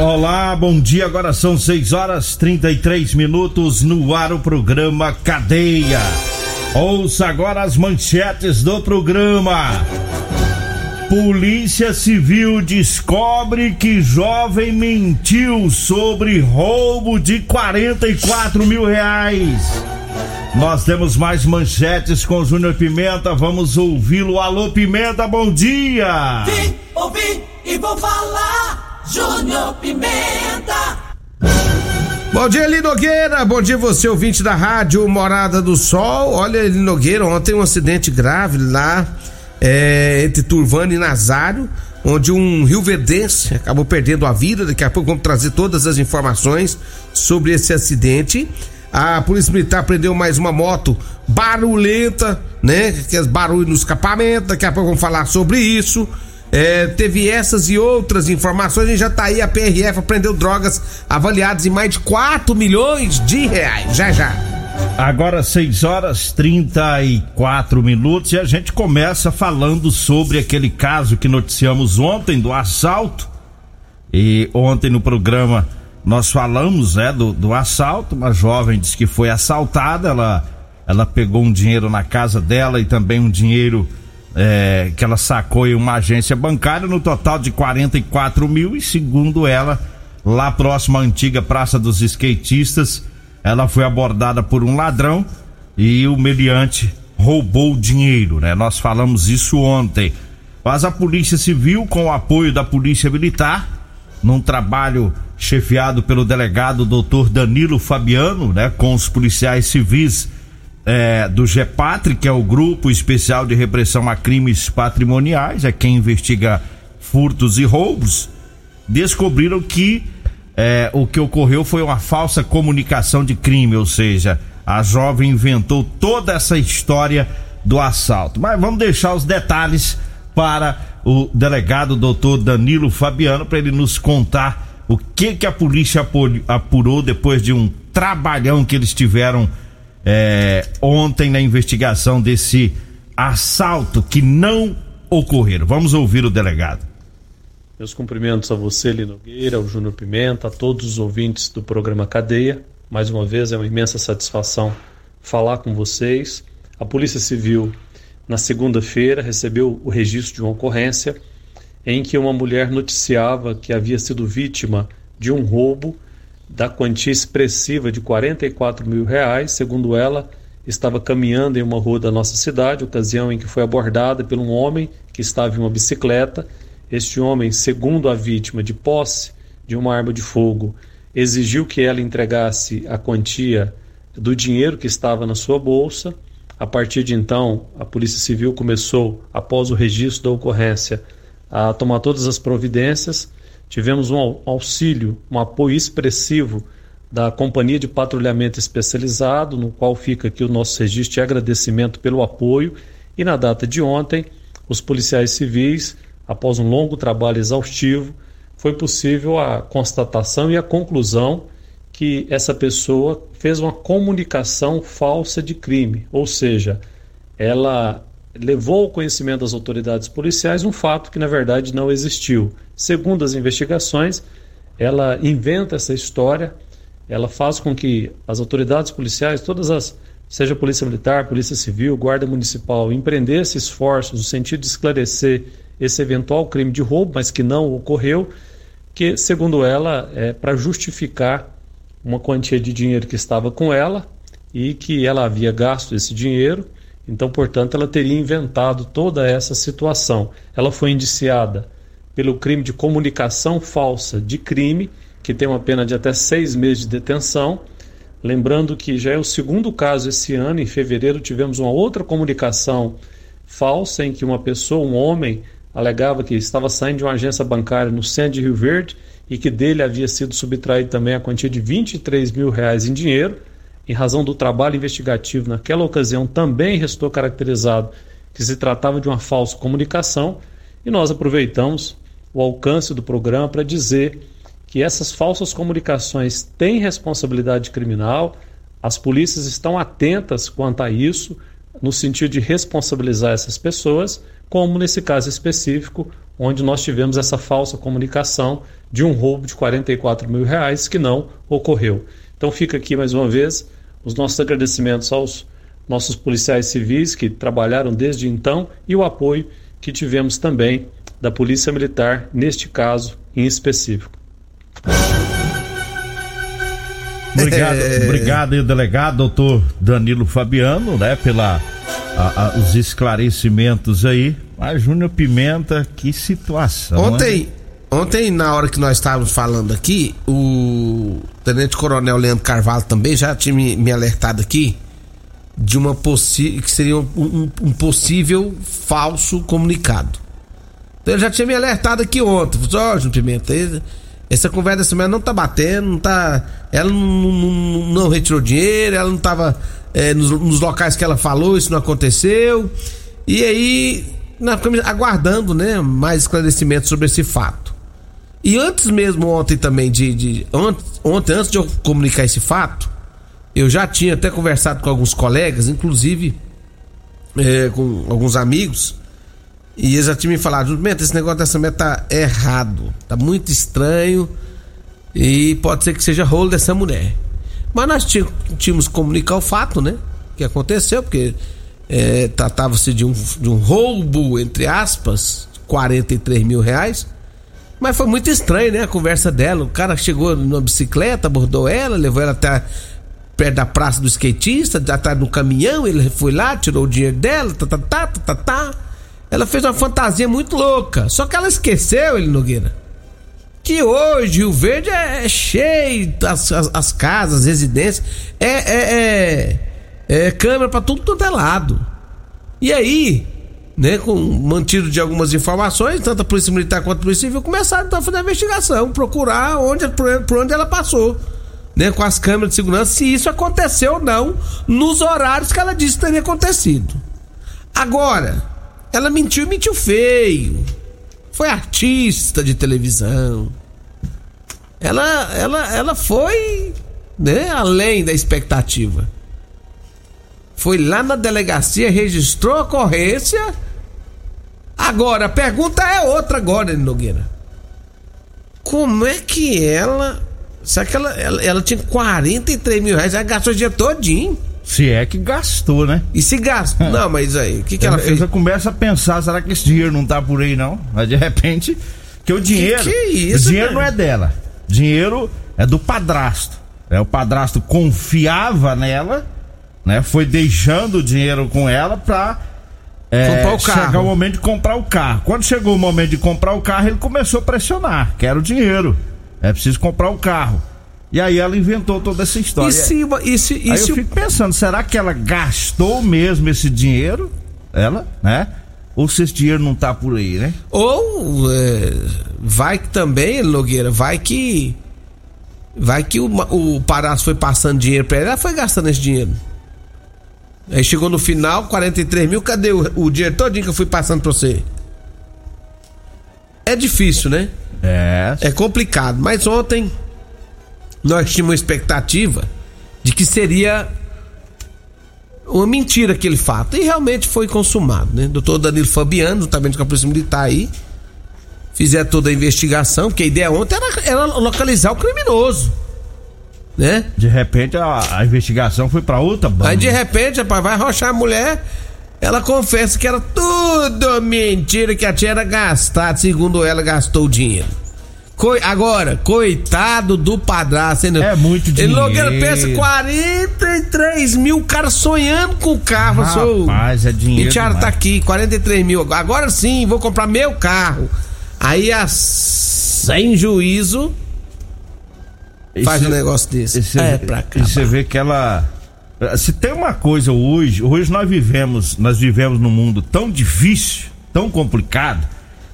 Olá, bom dia. Agora são 6 horas 33 minutos no ar o programa Cadeia. Ouça agora as manchetes do programa. Polícia Civil descobre que jovem mentiu sobre roubo de 44 mil reais. Nós temos mais manchetes com Júnior Pimenta. Vamos ouvi-lo. Alô, Pimenta, bom dia! Vim, ouvi e vou falar. Júnior Pimenta. Bom dia, Eli Nogueira. Bom dia, você, ouvinte da rádio Morada do Sol. Olha, Eli Nogueira, ontem um acidente grave lá é, entre Turvano e Nazário, onde um rioverdense acabou perdendo a vida. Daqui a pouco vamos trazer todas as informações sobre esse acidente. A Polícia Militar prendeu mais uma moto barulhenta, né? Que é barulho no escapamento. Daqui a pouco vamos falar sobre isso. É, teve essas e outras informações e já tá aí a PRF prendeu drogas avaliadas em mais de 4 milhões de reais. Já já. Agora 6 horas 34 minutos e a gente começa falando sobre aquele caso que noticiamos ontem do assalto. E ontem no programa nós falamos né, do, do assalto. Uma jovem disse que foi assaltada, ela, ela pegou um dinheiro na casa dela e também um dinheiro é, que ela sacou em uma agência bancária no total de 44 mil e segundo ela, lá próximo à antiga Praça dos Skatistas, ela foi abordada por um ladrão e o meliante roubou dinheiro, né? Nós falamos isso ontem. Mas a Polícia Civil, com o apoio da Polícia Militar, num trabalho chefiado pelo delegado Dr. Danilo Fabiano, né, com os policiais civis é, do GEPATRI, que é o Grupo Especial de Repressão a Crimes Patrimoniais, é quem investiga furtos e roubos, descobriram que é, o que ocorreu foi uma falsa comunicação de crime, ou seja, a jovem inventou toda essa história do assalto. Mas vamos deixar os detalhes para o delegado doutor Danilo Fabiano para ele nos contar o que que a polícia apurou depois de um trabalhão que eles tiveram é, ontem na investigação desse assalto que não ocorreram. Vamos ouvir o delegado. Meus cumprimentos a você, Linogueira, ao Júnior Pimenta, a todos os ouvintes do programa Cadeia. Mais uma vez é uma imensa satisfação falar com vocês. A Polícia Civil, na segunda-feira, recebeu o registro de uma ocorrência em que uma mulher noticiava que havia sido vítima de um roubo da quantia expressiva de 44 mil reais. Segundo ela, estava caminhando em uma rua da nossa cidade, ocasião em que foi abordada por um homem que estava em uma bicicleta. Este homem, segundo a vítima, de posse de uma arma de fogo, exigiu que ela entregasse a quantia do dinheiro que estava na sua bolsa. A partir de então, a Polícia Civil começou, após o registro da ocorrência, a tomar todas as providências Tivemos um auxílio, um apoio expressivo da Companhia de Patrulhamento Especializado, no qual fica aqui o nosso registro de agradecimento pelo apoio. E na data de ontem, os policiais civis, após um longo trabalho exaustivo, foi possível a constatação e a conclusão que essa pessoa fez uma comunicação falsa de crime, ou seja, ela levou ao conhecimento das autoridades policiais um fato que na verdade não existiu. Segundo as investigações, ela inventa essa história ela faz com que as autoridades policiais, todas as, seja Polícia Militar, Polícia Civil, Guarda Municipal, empreendessem esforços no sentido de esclarecer esse eventual crime de roubo, mas que não ocorreu, que, segundo ela, é para justificar uma quantia de dinheiro que estava com ela e que ela havia gasto esse dinheiro, então, portanto, ela teria inventado toda essa situação. Ela foi indiciada pelo crime de comunicação falsa de crime, que tem uma pena de até seis meses de detenção. Lembrando que já é o segundo caso esse ano, em fevereiro tivemos uma outra comunicação falsa em que uma pessoa, um homem, alegava que estava saindo de uma agência bancária no centro de Rio Verde e que dele havia sido subtraído também a quantia de 23 mil reais em dinheiro. Em razão do trabalho investigativo naquela ocasião, também restou caracterizado que se tratava de uma falsa comunicação e nós aproveitamos o alcance do programa para dizer que essas falsas comunicações têm responsabilidade criminal, as polícias estão atentas quanto a isso, no sentido de responsabilizar essas pessoas, como nesse caso específico, onde nós tivemos essa falsa comunicação de um roubo de 44 mil reais que não ocorreu. Então fica aqui mais uma vez os nossos agradecimentos aos nossos policiais civis que trabalharam desde então e o apoio que tivemos também da Polícia Militar, neste caso em específico. Obrigado, é... obrigado, delegado, doutor Danilo Fabiano, né, pela a, a, os esclarecimentos aí. Mas Júnior Pimenta, que situação. Ontem, ontem na hora que nós estávamos falando aqui, o Tenente Coronel Leandro Carvalho também já tinha me, me alertado aqui de uma possível que seria um, um, um possível falso comunicado. Então ele já tinha me alertado aqui ontem. Ó, oh, Pimenta, essa conversa mulher não tá batendo, não tá. Ela não, não, não retirou dinheiro, ela não tava é, nos, nos, locais que ela falou, isso não aconteceu. E aí, nós ficamos aguardando, né, mais esclarecimentos sobre esse fato. E antes mesmo ontem também de. de ontem, ontem, antes de eu comunicar esse fato, eu já tinha até conversado com alguns colegas, inclusive é, com alguns amigos e eles já tinham me falado, Meta, esse negócio dessa meta tá errado. Tá muito estranho. E pode ser que seja rolo dessa mulher. Mas nós tínhamos que comunicar o fato, né? Que aconteceu, porque é, tratava-se de um, de um roubo, entre aspas, 43 mil reais. Mas foi muito estranho, né? A conversa dela. O cara chegou numa bicicleta, abordou ela, levou ela até perto da praça do skatista, atrás do caminhão, ele foi lá, tirou o dinheiro dela, tá, tá, tá, tá, tá, tá. Ela fez uma fantasia muito louca. Só que ela esqueceu, ele Nogueira. Que hoje o verde é, é cheio, as, as, as, casas, as residências, é, é, é, é câmera para tudo quanto é lado. E aí, né, com mantido de algumas informações, tanto a Polícia Militar quanto a Polícia Civil começaram então, a fazer a investigação, procurar onde, por, onde ela passou. Né, com as câmeras de segurança, se isso aconteceu ou não, nos horários que ela disse que teria acontecido. Agora, ela mentiu, mentiu feio. Foi artista de televisão. Ela, ela, ela foi, né, além da expectativa. Foi lá na delegacia, registrou a ocorrência. Agora, a pergunta é outra agora, Nogueira. Como é que ela. Será que ela, ela, ela tinha 43 mil reais? Ela gastou o dia todinho. Se é que gastou, né? E se gastou? Não, mas aí, o que, que ela eu, fez? Eu já começo a pensar, será que esse dinheiro não tá por aí, não? Mas de repente, que o dinheiro. Que, que é isso, o dinheiro não é dela. Dinheiro é do padrasto. É, o padrasto confiava nela, né? Foi deixando o dinheiro com ela pra é, o carro. chegar o momento de comprar o carro. Quando chegou o momento de comprar o carro, ele começou a pressionar. Quero dinheiro. É preciso comprar o carro. E aí ela inventou toda essa história. E se, e se, e aí se eu fico pensando, será que ela gastou mesmo esse dinheiro? Ela, né? Ou se esse dinheiro não tá por aí, né? Ou é, vai que também, Logueira, vai que. Vai que o, o foi passando dinheiro pra ela, ela foi gastando esse dinheiro. Aí chegou no final, 43 mil, cadê o, o dinheiro todinho que eu fui passando pra você? É difícil, né? É. É complicado. Mas ontem nós tínhamos uma expectativa de que seria uma mentira aquele fato. E realmente foi consumado, né? Doutor Danilo Fabiano, juntamente com a Polícia Militar aí, fizeram toda a investigação, porque a ideia ontem era, era localizar o criminoso. né? De repente a, a investigação foi pra outra banda. Aí de repente, rapaz, vai rochar a mulher. Ela confessa que era tudo mentira, que a tia era gastada, segundo ela, gastou o dinheiro. Coi- agora, coitado do padrasto, hein? É muito Ele Nogueira dinheiro. pensa 43 mil, o cara sonhando com o carro. sou... Rapaz, é dinheiro E Tiara demais. tá aqui, 43 mil. Agora sim, vou comprar meu carro. Aí, a... sem juízo, faz Esse- um negócio desse. E você é pra cá. e você vê que ela. Se tem uma coisa hoje, hoje nós vivemos, nós vivemos num mundo tão difícil, tão complicado,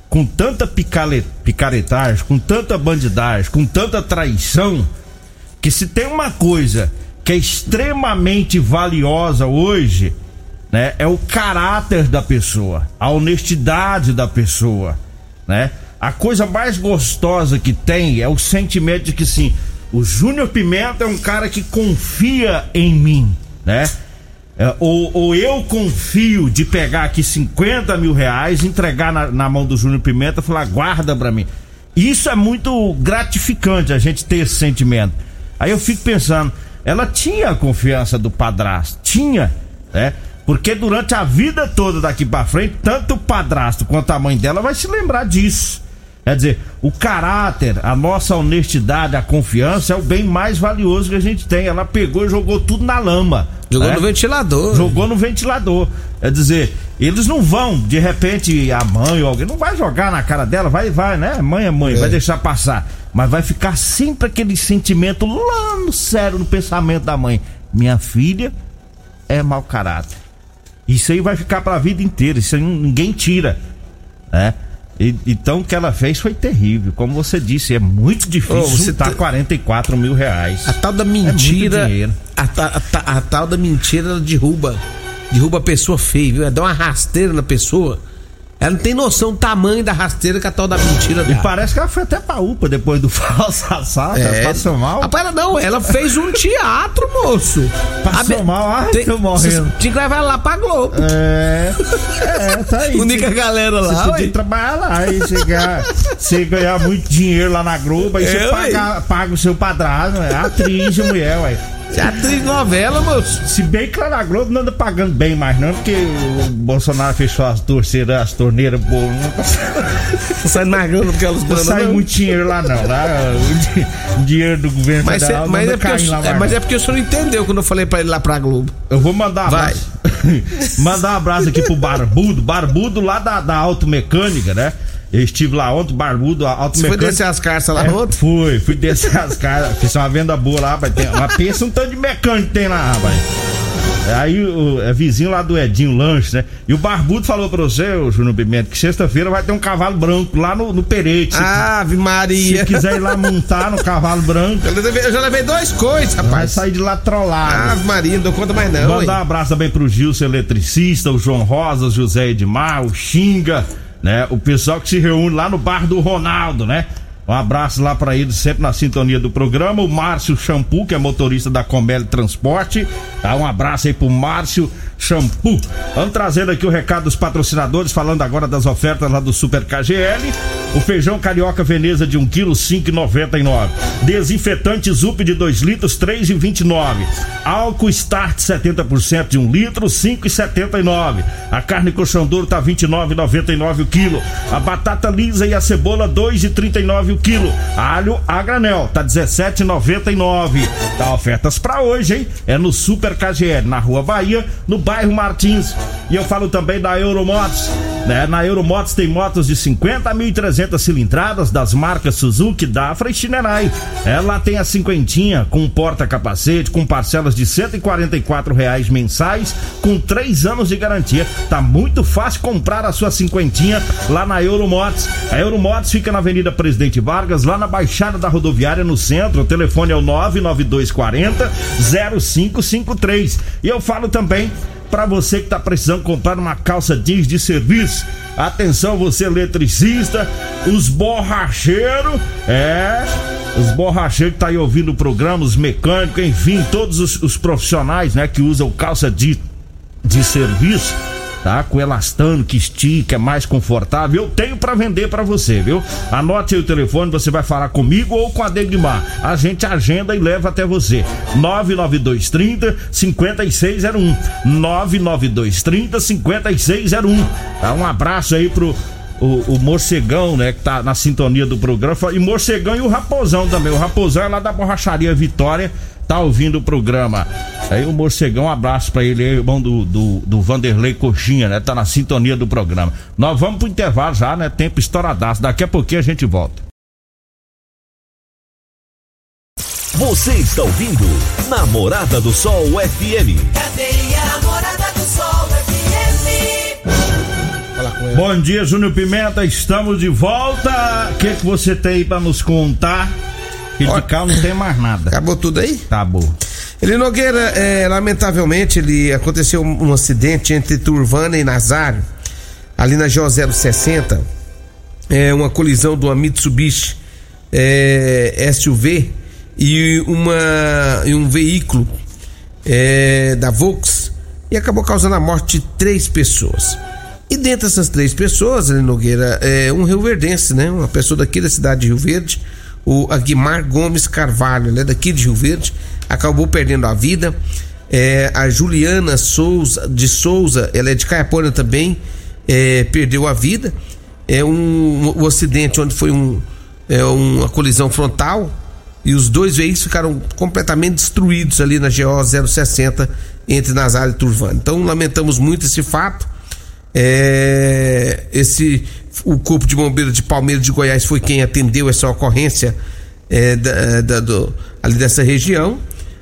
com tanta picaretagem, com tanta bandidagem, com tanta traição, que se tem uma coisa que é extremamente valiosa hoje, né, é o caráter da pessoa, a honestidade da pessoa, né? A coisa mais gostosa que tem é o sentimento de que sim, o Júnior Pimenta é um cara que confia em mim, né? É, ou, ou eu confio de pegar aqui 50 mil reais, entregar na, na mão do Júnior Pimenta e falar, guarda pra mim. Isso é muito gratificante a gente ter esse sentimento. Aí eu fico pensando, ela tinha a confiança do padrasto, tinha, né? Porque durante a vida toda daqui pra frente, tanto o padrasto quanto a mãe dela vai se lembrar disso. Quer dizer, o caráter, a nossa honestidade, a confiança é o bem mais valioso que a gente tem. Ela pegou e jogou tudo na lama. Jogou né? no ventilador. Jogou no ventilador. Quer dizer, eles não vão, de repente, a mãe ou alguém, não vai jogar na cara dela, vai, vai, né? Mãe é mãe, vai deixar passar. Mas vai ficar sempre aquele sentimento lá no sério, no pensamento da mãe. Minha filha é mau caráter. Isso aí vai ficar pra vida inteira, isso aí ninguém tira, né? E- então o que ela fez foi terrível. Como você disse, é muito difícil Ô, você juntar tá- 44 mil reais. A tal da É mentira. dinheiro. a, ta- a ta- a tal da mentira ela derruba. Derruba a pessoa feia, viu? Ela dá uma rasteira na pessoa. Ela não tem noção do tamanho da rasteira que a tal da mentira E dá. parece que ela foi até pra UPA depois do falso assalto. É. Ela passou mal. Rapaz, ela não, ela fez um teatro, moço. Passou A mal, ai, Tem- tô morrendo. Tinha que levar ela lá pra Globo. É, é, tá aí. Única Você- galera Você lá, podia ué. trabalhar lá e chegar, você ganhar muito dinheiro lá na Globo, aí É, você paga, paga o seu padrasto, é atriz mulher, ué. Você é atriz de novela, moço. Se bem que lá na Globo não anda pagando bem mais, não, porque o Bolsonaro fechou as torceiras, as torneiras, pô, não Não sai mais grana porque elas não sai muito dinheiro lá, não. Lá, o di- o dinheiro do governo Mas, cê- federal mas, não é porque caindo eu, lá é, mais, mas é porque o senhor não entendeu quando eu falei pra ele lá pra Globo. Eu vou mandar um Vai. abraço. mandar um abraço aqui pro Barbudo. Barbudo lá da, da Automecânica, né? Eu estive lá ontem, Barbudo, a Você foi descer as carças lá É, ontem? Fui, fui descer as caras. Fiz uma venda boa lá, rapaz. Tem, mas pensa um tanto de mecânico que tem lá, rapaz. Aí o é vizinho lá do Edinho Lanche, né? E o Barbudo falou pra você, o Júnior Pimenta, que sexta-feira vai ter um cavalo branco lá no, no Perete. Se- Ave se Maria. quiser ir lá montar no cavalo branco, Eu, levei- eu já levei dois coisas, vai rapaz. sair de lá trollado. Ave Maria, não dou conta mais não. Mandar um hein? abraço também pro Gilson Eletricista, o João Rosa, o José Edmar, o Xinga, né? O pessoal que se reúne lá no bar do Ronaldo, né? Um abraço lá pra eles, sempre na sintonia do programa. O Márcio Shampoo, que é motorista da Combele Transporte. Tá? Um abraço aí pro Márcio Shampoo. Vamos trazendo aqui o recado dos patrocinadores, falando agora das ofertas lá do Super KGL. O feijão carioca Veneza de 1 kg, 5,99. Desinfetante Zup de 2 litros, 3,29. Álcool Start 70% de 1 litro, 5,79. A carne colchão duro tá 29,99 o quilo. A batata lisa e a cebola 2,39 o quilo. Alho a granel tá 17,99. Tá ofertas pra hoje, hein? É no Super KGL, na Rua Bahia, no bairro Martins. E eu falo também da Euromotos, né? Na Euromotos tem motos de 50 a 1.300 cilindradas das marcas Suzuki, Dafra e Shinerai. Ela tem a cinquentinha com porta-capacete, com parcelas de 144 reais mensais, com três anos de garantia. Tá muito fácil comprar a sua cinquentinha lá na Euromotos. A Euromotos fica na Avenida Presidente Vargas, lá na Baixada da Rodoviária, no centro. O telefone é o 99240 0553. E eu falo também para você que tá precisando comprar uma calça jeans de serviço. Atenção, você eletricista, os borracheiros, é, os borracheiros que tá aí ouvindo o programa, os mecânicos, enfim, todos os, os profissionais, né, que usam calça de, de serviço. Tá? Com elastano que estica, é mais confortável. Eu tenho para vender para você, viu? Anote aí o telefone, você vai falar comigo ou com a Degmar. A gente agenda e leva até você. 99230 5601. 99230 5601. Tá? Um abraço aí pro o, o, Morcegão, né, que tá na sintonia do programa, e Morcegão e o Raposão também. O Raposão é lá da Borracharia Vitória, tá ouvindo o programa. Aí o Morcegão, um abraço pra ele, irmão do, do, do Vanderlei Coxinha, né, tá na sintonia do programa. Nós vamos pro intervalo já, né, tempo estouradaço. Daqui a pouquinho a gente volta. Você está ouvindo Namorada do Sol FM. Cadeia Namorada do Sol FM. Bom dia, Júnior Pimenta, estamos de volta. O que, que você tem aí pra nos contar? Cá não tem mais nada. Acabou tudo aí? Acabou. Ele Nogueira, é, lamentavelmente, ele aconteceu um, acidente entre Turvana e Nazário, ali na GO 060. É uma colisão de uma Mitsubishi é, SUV e uma e um veículo é, da Volks e acabou causando a morte de três pessoas. E dentre essas três pessoas, ali Nogueira, é um Rio Verdense, né? Uma pessoa daqui da cidade de Rio Verde, o Aguimar Gomes Carvalho, né? Daqui de Rio Verde, acabou perdendo a vida. É, a Juliana Souza de Souza, ela é de Caiapônia também, é, perdeu a vida. É um, um, acidente onde foi um, é, uma colisão frontal e os dois veículos ficaram completamente destruídos ali na GO 060 entre Nazário e Turvano. Então lamentamos muito esse fato. É, esse o corpo de bombeiros de Palmeiras de Goiás foi quem atendeu essa ocorrência é, da, da, do, ali dessa região,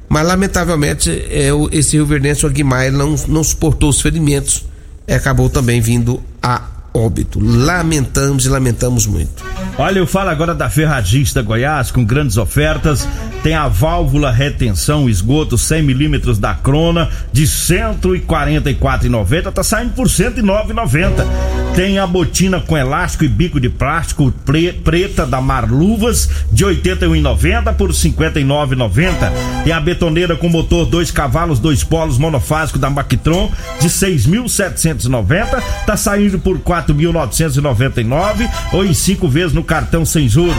mas lamentavelmente é, o, esse Rio Verdense, o Aguimar, não, não suportou os ferimentos e acabou também vindo a óbito. Lamentamos e lamentamos muito. Olha, eu falo agora da Ferragista Goiás, com grandes ofertas. Tem a válvula retenção esgoto 100 milímetros da Crona de 144,90, tá saindo por 109,90. Tem a botina com elástico e bico de plástico pre, preta da Marluvas de 81,90 por 59,90. Tem a betoneira com motor dois cavalos, dois polos monofásico da Mactron de 6.790, tá saindo por 4.999 ou em cinco vezes no cartão sem juros.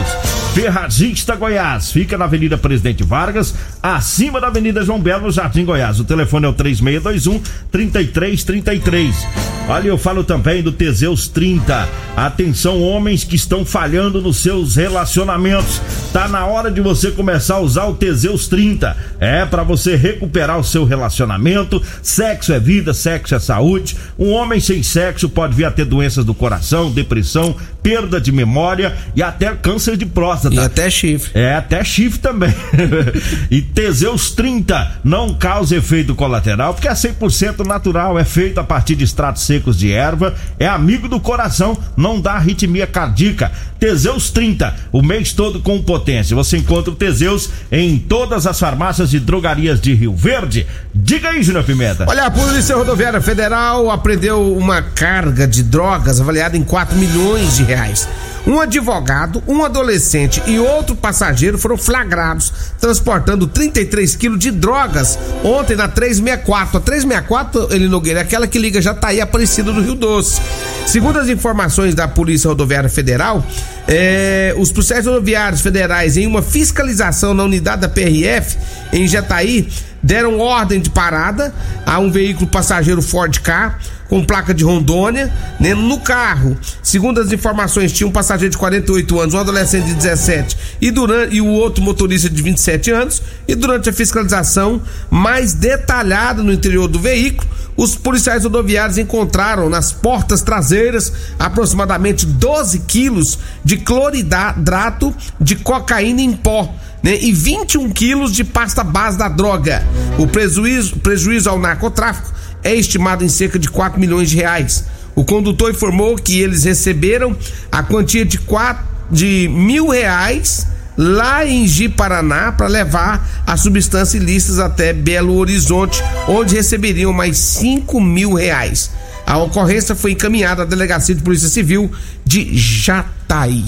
Ferragista Goiás, fica na Avenida Presidente Vargas, acima da Avenida João Belo, no Jardim Goiás. O telefone é o 3621 3333. Olha, eu falo também do Teseus 30. Atenção, homens que estão falhando nos seus relacionamentos. Tá na hora de você começar a usar o Teseus 30. É para você recuperar o seu relacionamento. Sexo é vida, sexo é saúde. Um homem sem sexo pode vir a ter doenças do coração, depressão, perda de memória e até câncer de próstata. E até chifre. É, até chifre também. e Teseus 30 não causa efeito colateral porque é 100% natural, é feito a partir de extratos secos de erva, é amigo do coração, não dá arritmia cardíaca. Teseus 30, o mês todo com potência. Você encontra o Teseus em todas as farmácias e drogarias de Rio Verde. Diga aí, Júnior Pimenta. Olha, a Polícia Rodoviária Federal apreendeu uma carga de drogas avaliada em 4 milhões de reais. Um advogado, um adolescente e outro passageiro foram flagrados transportando 33 quilos de drogas ontem na 364. A 364, ele Nogueira, é aquela que liga Jataí Aparecida do Rio Doce. Segundo as informações da Polícia Rodoviária Federal, é, os policiais rodoviários federais, em uma fiscalização na unidade da PRF em Jataí, deram ordem de parada a um veículo passageiro Ford K com placa de Rondônia, né? No carro, segundo as informações, tinha um passageiro de 48 anos, um adolescente de 17 e durante e o outro motorista de 27 anos. E durante a fiscalização mais detalhada no interior do veículo, os policiais rodoviários encontraram nas portas traseiras aproximadamente 12 quilos de cloridrato de cocaína em pó. Né, e 21 quilos de pasta base da droga. O prejuízo, prejuízo ao narcotráfico é estimado em cerca de 4 milhões de reais. O condutor informou que eles receberam a quantia de, quatro, de mil reais lá em Ji Paraná para levar a substância ilícita até Belo Horizonte, onde receberiam mais 5 mil reais. A ocorrência foi encaminhada à Delegacia de Polícia Civil de Jataí.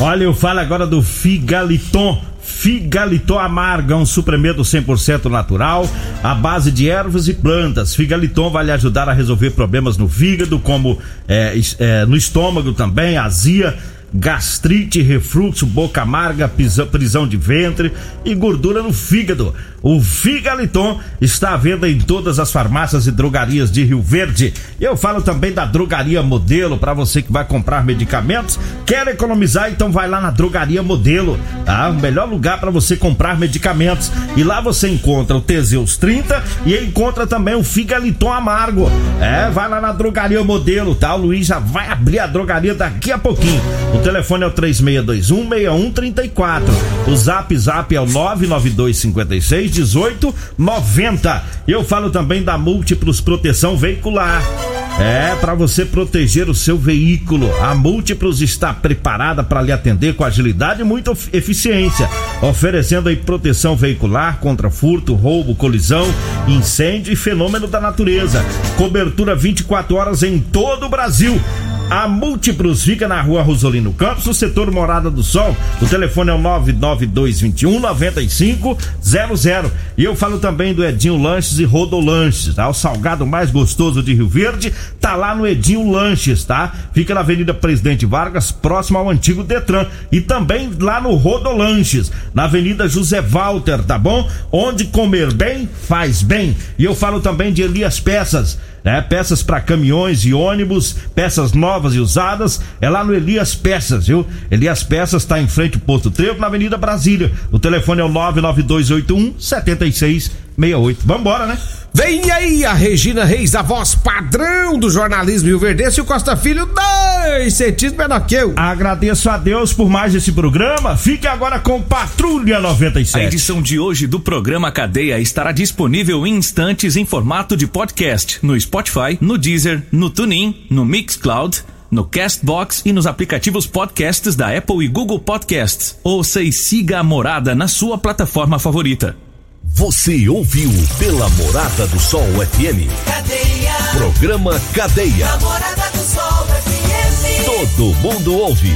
Olha, eu falo agora do Figaliton Figaliton Amarga, um supremento 100% natural, à base de ervas e plantas. Figaliton vai lhe ajudar a resolver problemas no fígado, como é, é, no estômago também, azia gastrite, refluxo, boca amarga, prisão de ventre e gordura no fígado. O Figaliton está à venda em todas as farmácias e drogarias de Rio Verde. Eu falo também da Drogaria Modelo para você que vai comprar medicamentos, quer economizar, então vai lá na Drogaria Modelo, tá? O melhor lugar para você comprar medicamentos. E lá você encontra o Teseus 30 e encontra também o Figaliton Amargo. É, vai lá na Drogaria Modelo, tá? O Luiz já vai abrir a drogaria daqui a pouquinho. O telefone é o 3621 6134. O Zap Zap é o 99256 1890. Eu falo também da Múltiplos Proteção Veicular. É, para você proteger o seu veículo. A Múltiplos está preparada para lhe atender com agilidade e muita eficiência, oferecendo aí proteção veicular contra furto, roubo, colisão, incêndio e fenômeno da natureza. Cobertura 24 horas em todo o Brasil. A Múltiplos fica na rua Rosolino Campos, no setor Morada do Sol. O telefone é o 99221 9500. E eu falo também do Edinho Lanches e Rodolanches, tá? O salgado mais gostoso de Rio Verde tá lá no Edinho Lanches, tá? Fica na Avenida Presidente Vargas, próximo ao antigo Detran. E também lá no Rodolanches, na Avenida José Walter, tá bom? Onde comer bem, faz bem. E eu falo também de Elias Peças né? Peças para caminhões e ônibus, peças novas e usadas, é lá no Elias Peças, viu? Elias Peças está em frente ao Posto Trevo, na Avenida Brasília. O telefone é o 99281 7668. Vambora, né? Vem aí a Regina Reis, a voz padrão do jornalismo Rio Verdense e o Costa Filho, dois centímetros menor que eu. Agradeço a Deus por mais esse programa. Fique agora com Patrulha 97. A edição de hoje do programa Cadeia estará disponível em instantes em formato de podcast no Spotify, no Deezer, no TuneIn, no Mixcloud no Castbox e nos aplicativos podcasts da Apple e Google Podcasts. Ouça e siga a morada na sua plataforma favorita. Você ouviu pela Morada do Sol FM. Cadeia. Programa Cadeia. Morada do Sol FM. Todo mundo ouve.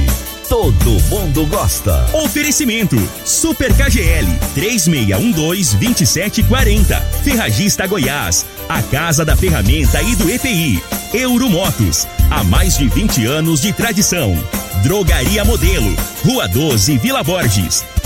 Todo mundo gosta. Oferecimento: Super KGL 3612-2740. Ferragista Goiás. A Casa da Ferramenta e do EPI. Euromotos. Há mais de 20 anos de tradição. Drogaria Modelo. Rua 12, Vila Borges.